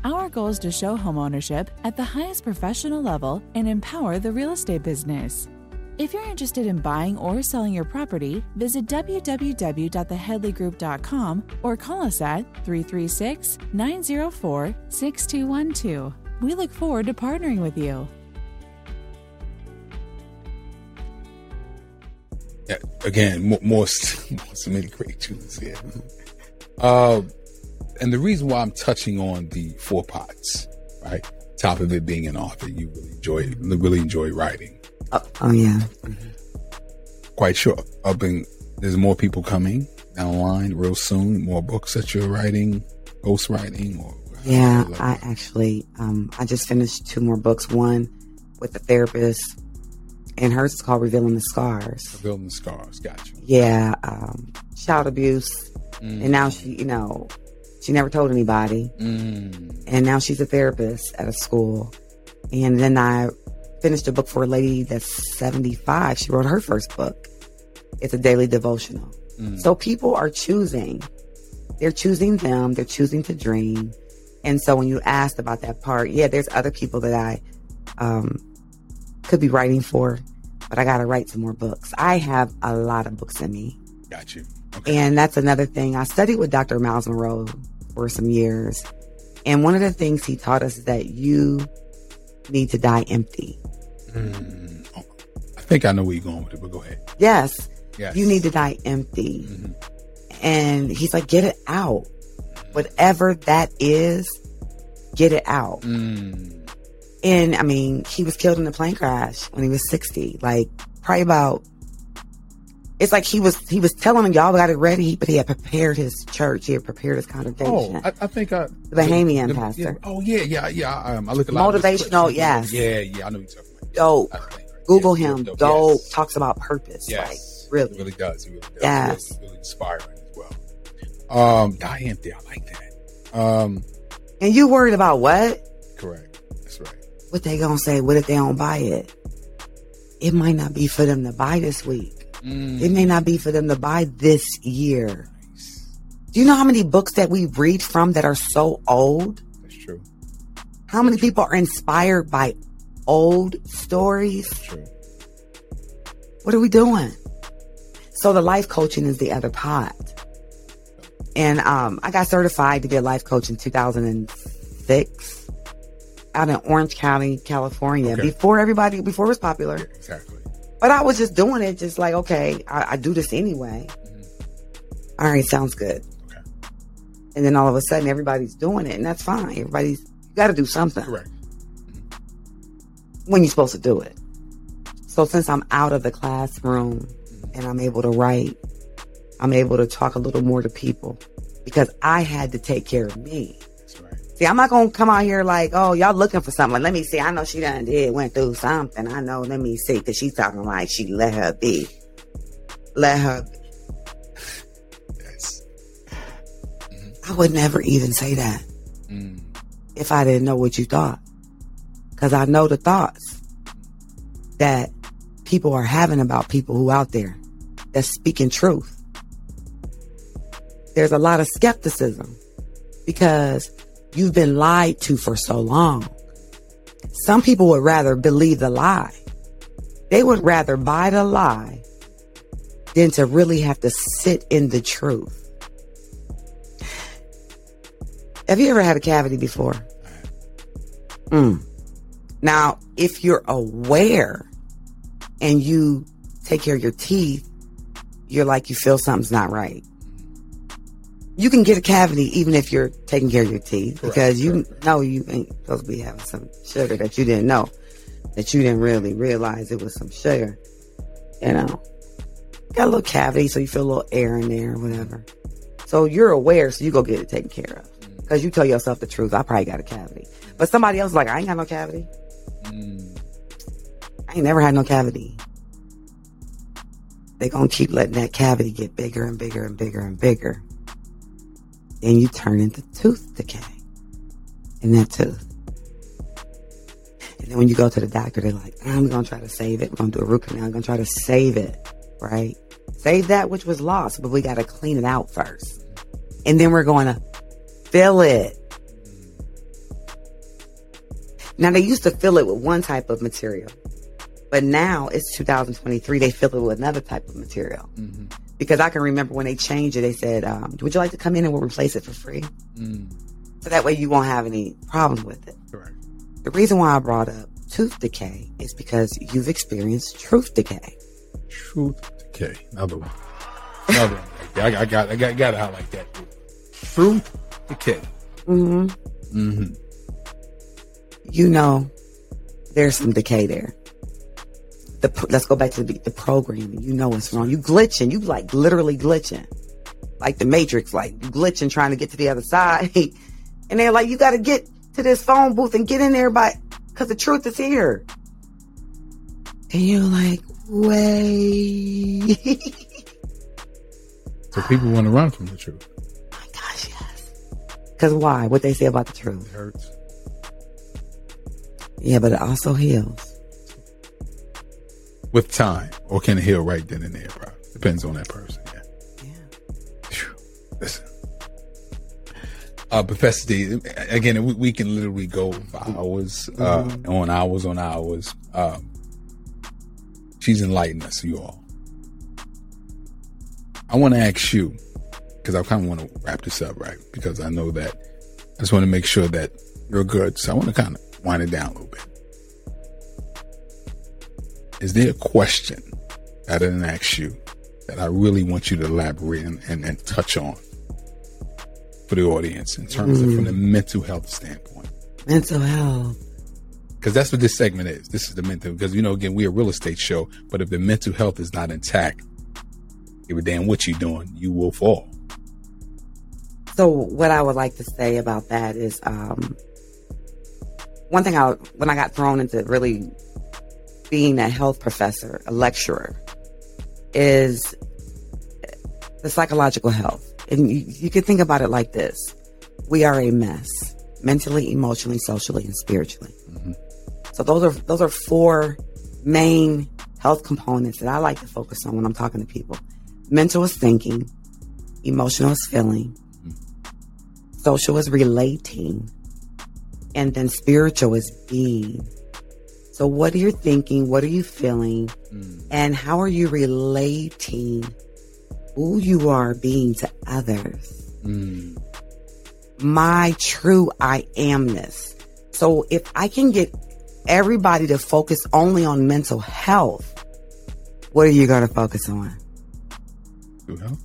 Our goal is to show homeownership at the highest professional level and empower the real estate business. If you're interested in buying or selling your property, visit www.theheadleygroup.com or call us at 336 904 6212. We look forward to partnering with you. Yeah, again, more, more, more so many great tunes here. Uh, and the reason why I'm touching on the four pots, right? Top of it being an author, you really enjoy, really enjoy writing. Oh, oh yeah. Quite sure. Up in, there's more people coming down the line real soon. More books that you're writing, ghost writing, or Yeah, I actually, um, I just finished two more books. One with a therapist, and hers is called Revealing the Scars. building scars. Got you. Yeah, um, child abuse, Mm. and now she, you know, she never told anybody, Mm. and now she's a therapist at a school. And then I finished a book for a lady that's 75. She wrote her first book. It's a daily devotional. Mm. So people are choosing. They're choosing them. They're choosing to dream. And so when you asked about that part, yeah, there's other people that I um, could be writing for, but I got to write some more books. I have a lot of books in me. Got you. Okay. And that's another thing. I studied with Dr. Myles Munroe for some years. And one of the things he taught us is that you need to die empty. Mm. I think I know where you're going with it, but go ahead. Yes, Yes. you need to die empty. Mhm. And he's like, get it out. Whatever that is, get it out. Mm. And I mean, he was killed in a plane crash when he was 60. Like, probably about, it's like he was, he was telling them, y'all got it ready, but he had prepared his church. He had prepared his Oh, congregation. I, I think I The Bahamian the- pastor. yeah. oh yeah, yeah, yeah. I, um, I look a lot. Motivational, yes. Yeah, yeah. I know what you're talking about. Dope. Google Yeah, him. dope, Dope. yes. Talks about purpose. Yes, Like, It really. really does. It really does. Yes. Really, really inspiring. Um, die empty. I like that. Um, And you worried about what? correct. That's right. What they gonna say? What if they don't buy it? It might not be for them to buy this week. Mm. It may not be for them to buy this year. Do you know how many books that we read from that are so old? That's true. How many people are inspired by old stories? That's true. What are we doing? So the life coaching is the other pot. And um, I got certified to be a life coach in 2006 out in Orange County, California. Okay. Before everybody, before it was popular. Exactly. But I was just doing it, just like, okay, I, I do this anyway. All right, sounds good. Mm-hmm. Okay. And then all of a sudden, everybody's doing it, and that's fine. Everybody's you got to do something Correct. when you're supposed to do it. So since I'm out of the classroom and I'm able to write, I'm able to talk a little more to people because I had to take care of me. Right. See, I'm not gonna come out here like, oh, y'all looking for something. Let me see. I know she done did, went through something. I know. Let me see, because she's talking like she let her be. Let her. Yes. I would never even say that Mm. if I didn't know what you thought, because I know the thoughts that people are having about people who out there that's speaking truth. There's a lot of skepticism because you've been lied to for so long. Some people would rather believe the lie. They would rather buy the lie than to really have to sit in the truth. Have you ever had a cavity before? Mm. Now, if you're aware and you take care of your teeth, you're like, you feel something's not right. You can get a cavity even if you're taking care of your teeth Correct, because you correct, know you ain't supposed to be having some sugar that you didn't know, that you didn't really realize it was some sugar. You know, got a little cavity, so you feel a little air in there or whatever. So you're aware, so you go get it taken care of because you tell yourself the truth. I probably got a cavity, but somebody else is like, I ain't got no cavity. Mm. I ain't never had no cavity. They gonna keep letting that cavity get bigger and bigger and bigger and bigger. Then you turn into tooth decay in that tooth. And then when you go to the doctor, they're like, I'm gonna try to save it. We're gonna do a root canal. I'm gonna try to save it, right? Save that which was lost, but we gotta clean it out first. And then we're gonna fill it. Now they used to fill it with one type of material, but now it's 2023. They fill it with another type of material. Mm-hmm. Because I can remember when they changed it, they said, um, "Would you like to come in and we'll replace it for free?" Mm. So that way you won't have any problems with it. Correct. The reason why I brought up tooth decay is because you've experienced truth decay. Truth decay. Another one. Another one. I, I got. I got. Got it out like that. Truth decay. hmm Mm-hmm. You know, there's some decay there. The, let's go back to the, the programming. You know what's wrong. You glitching. You like literally glitching. Like the Matrix, like glitching trying to get to the other side. and they're like, you got to get to this phone booth and get in there by, cause the truth is here. And you're like, wait. So people want to run from the truth. Oh my gosh, yes. Cause why? What they say about the It truth. hurts. Yeah, but it also heals. With time, or can it heal right then and there? Bro. Depends on that person. Yeah. Yeah. Listen. Uh, Professor D, again, we, we can literally go for hours, uh, on hours on hours. Um, she's enlightened us, you all. I want to ask you, because I kind of want to wrap this up, right? Because I know that I just want to make sure that you're good. So I want to kind of wind it down a little bit. Is there a question that I didn't ask you that I really want you to elaborate and, and, and touch on for the audience in terms of from the mental health standpoint? Mental health. Because that's what this segment is. This is the mental, because, you know, again, we're a real estate show, but if the mental health is not intact, give a damn what you're doing, you will fall. So what I would like to say about that is, um, one thing I, when I got thrown into really being a health professor, a lecturer, is the psychological health. And you, you can think about it like this. We are a mess, mentally, emotionally, socially, and spiritually. Mm-hmm. So those are, those are four main health components that I like to focus on when I'm talking to people. Mental is thinking, emotional is feeling, mm-hmm. social is relating, and then spiritual is being. So, what are you thinking? What are you feeling? And how are you relating who you are being to others? Mm. My true I amness. So, if I can get everybody to focus only on mental health, what are you going to focus on? True health?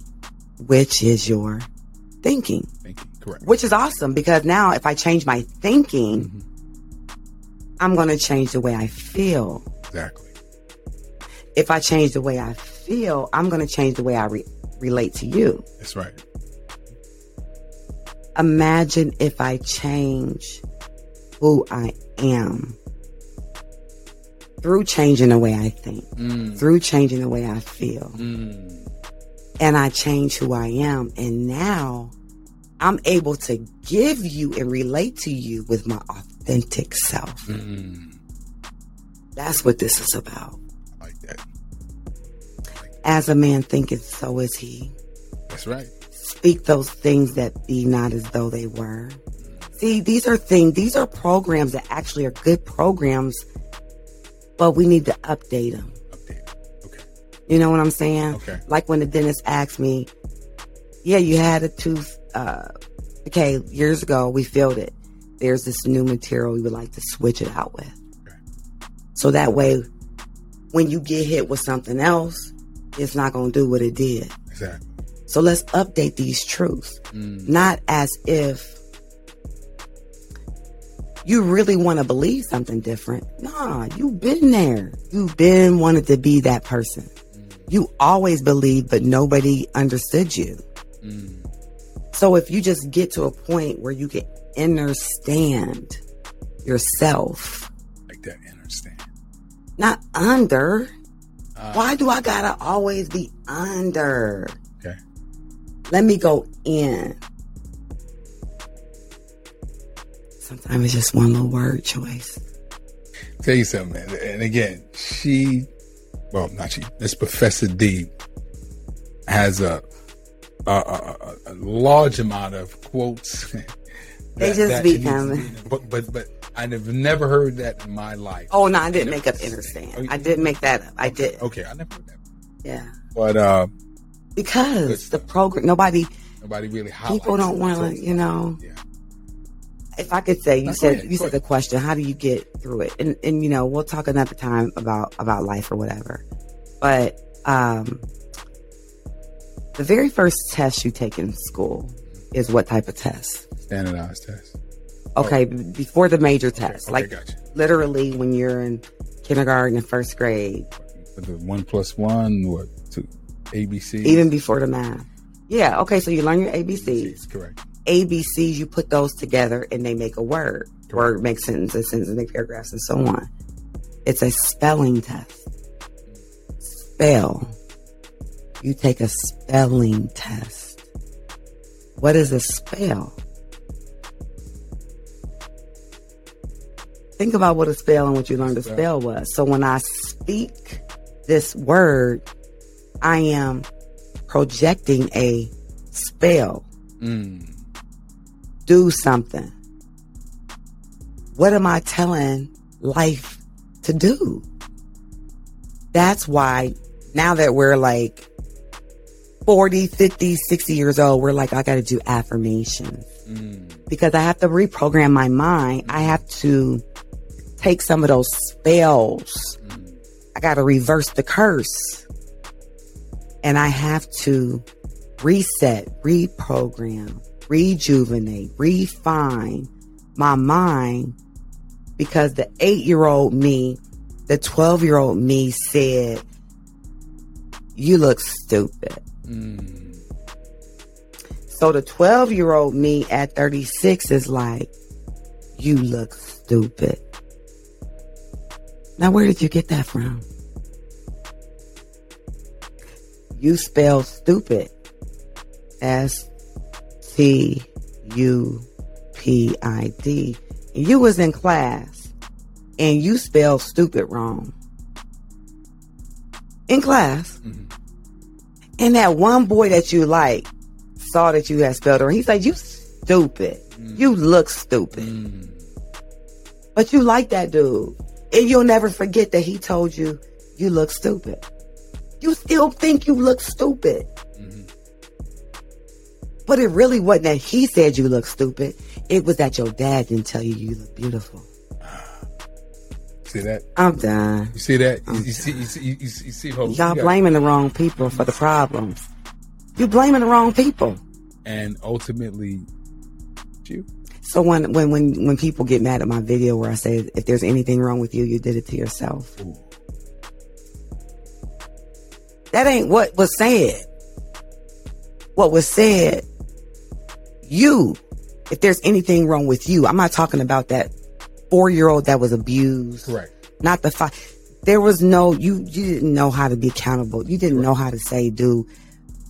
Which is your thinking. Thank you. Correct. which is awesome because now if I change my thinking, Mm-hmm. I'm going to change the way I feel. Exactly. If I change the way I feel, I'm going to change the way I re- relate to you. That's right. Imagine if I change who I am through changing the way I think, Mm. through changing the way I feel, Mm. and I change who I am. And now I'm able to give you and relate to you with my authentic self. Mm. That's what this is about. I like that. As a man thinketh, so is he. That's right. speak those things that be not as though they were. See, these are things, these are programs that actually are good programs, but we need to update them. Update. Okay. You know what I'm saying? Okay. Like when the dentist asked me, yeah, you had a tooth, uh, okay, years ago, we filled it. There's this new material we would like to switch it out with. So that way, when you get hit with something else, it's not going to do what it did. Exactly. So let's update these truths, Mm. not as if you really want to believe something different. Nah, you've been there. You've been wanted to be that person. You always believed, but nobody understood you. Mm. So if you just get to a point where you can understand yourself, Like that. Understand. not under. Uh, Why do I gotta always be under? Okay. Let me go in. Sometimes it's just one little word choice. Tell you something, man. And again, she, well, not she. This Professor D has a a, a, a- a large amount of quotes. They just be needs to coming. in the book, but but I've never heard that in my life. Oh no, I didn't make up understand. I didn't make that up. I did. Okay, I never heard that. Yeah. But uh, Because the program nobody nobody really people don't wanna, you know. Yeah. if I could say, you No, said ahead, you said the question, how do you get through it? And and you know, we'll talk another time about about life or whatever. But um the very first test you take in school is what type of test? Standardized test. Okay, b- before the major test, Okay, like gotcha. literally when you're in kindergarten and first grade, the one plus one, what two, ABC. even before the math. Yeah, okay, so you learn your ABCs. correct. ABCs, you put those together and they make a word. Word makes sentences, sentences make paragraphs, and so on. It's a spelling test. Spell. You take a spelling test. What is a spell? Think about what a spell and what you learned a Spell. was. So when I speak this word, I am projecting a spell Mm. do something. What am I telling life to do? That's why now that we're like 40, 50, 60 years old, we're like, I got to do affirmations Mm. because I have to reprogram my mind. I have to take some of those spells. I got to reverse the curse. And I have to reset, reprogram, rejuvenate, refine my mind because the eight year old me, the 12 year old me said, You look stupid. Mm. So the 12 year old me at 36 is like, You look stupid. Now, where did you get that from? You spell stupid. S T U P I D. You was in class and you spelled stupid wrong. In class. Mhm. And that one boy that you like saw that you had spelled it wrong. He's like, You stupid. You look stupid. Mm. But you like that dude. And you'll never forget that he told you you look stupid. You still think you look stupid. Mhm. But it really wasn't that he said you look stupid. It was that your dad didn't tell you you look beautiful. See that? I'm done. You see that? You, you see? You see? You, you see? You see? Hope, Y'all you got- blaming the wrong people for the problems. You're blaming the wrong people. and ultimately, you. So when when when when people get mad at my video where I say if there's anything wrong with you, you did it to yourself. That ain't what was said. What was said, you, if there's anything wrong with you, I'm not talking about that four year old that was abused. Correct. Not the five. There was no, you, you didn't know how to be accountable. You didn't know how to say do.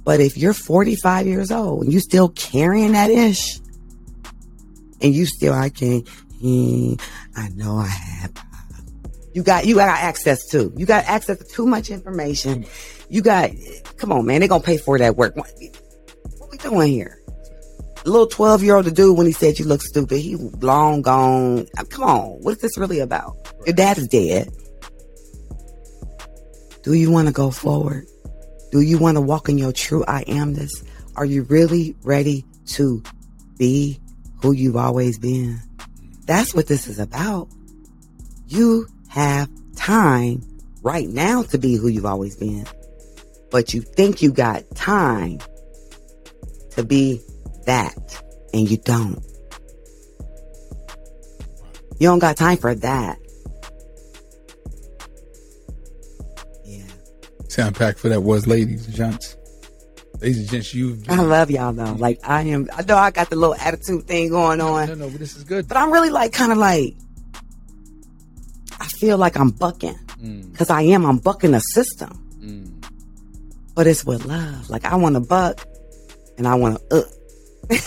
But if you're 45 years old and you still carrying that ish and you still, I can, mm, I know I have. You got, you got access to, you got access to too much information. You got, come on, man, they're to pay for that work. What, we doing here? Little 12 year old dude when he said you look stupid. He long gone. Uh, come on. What is this really about? Your dad is dead. Do you want to go forward? Do you want to walk in your true I amness? Are you really ready to be who you've always been? That's what this is about. You have time right now to be who you've always been, but you think you got time to be that and you don't. You don't got time for that. Yeah. Sound pack for that was ladies and gents. Ladies and gents, you. I love y'all though. Like I am. I know I got the little attitude thing going on. No, no, but this is good. But I'm really like kind of like. I feel like I'm bucking because I am. I'm bucking the system. But it's with love. Like I want to buck, and I want to uh.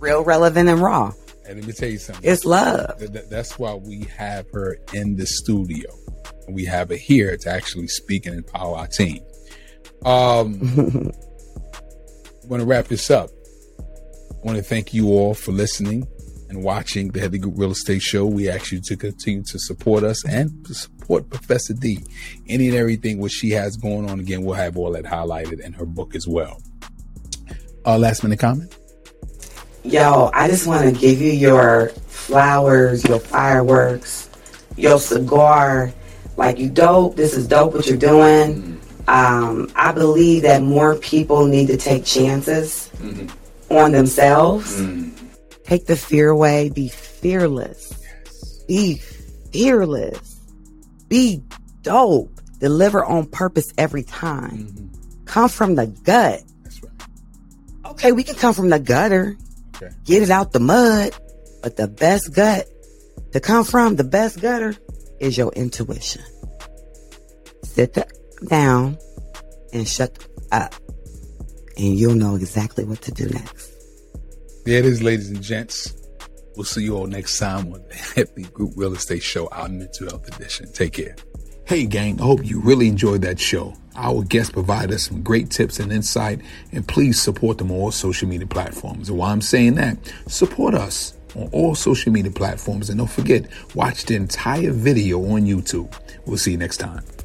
Real relevant and raw. And let me tell you something. It's love. Th- th- That's why we have her in the studio. We have her here to actually speak and empower our team. Um, I want to wrap this up. I want to thank you all for listening and watching the Headley Group Real Estate Show. We ask you to continue to support us and to support Professor D. Any and everything what she has going on. Again, we'll have all that highlighted in her book as well. Uh, last minute comment. Yo, I just want to give you your flowers, your fireworks, your cigar. Like you dope. This is dope what you're doing. Um, I believe that more people need to take chances mm-hmm. on themselves. Mm. Take the fear away. Be fearless. Be fearless. Be dope. Deliver on purpose every time. Mm-hmm. Come from the gut. That's right. Okay, we can come from the gutter Okay. get it out the mud. But the best gut to come from, the best gutter is your intuition. Sit the- down and shut up. And you'll know exactly what to do next. There it is, ladies and gents. We'll see you all next time on the Headley Group Real Estate Show, our mental health edition. Take care. Hey, gang, I hope you really enjoyed that show. Our guests provide us some great tips and insight, and please support them on all social media platforms. And while I'm saying that, support us on all social media platforms. And don't forget, watch the entire video on YouTube. We'll see you next time.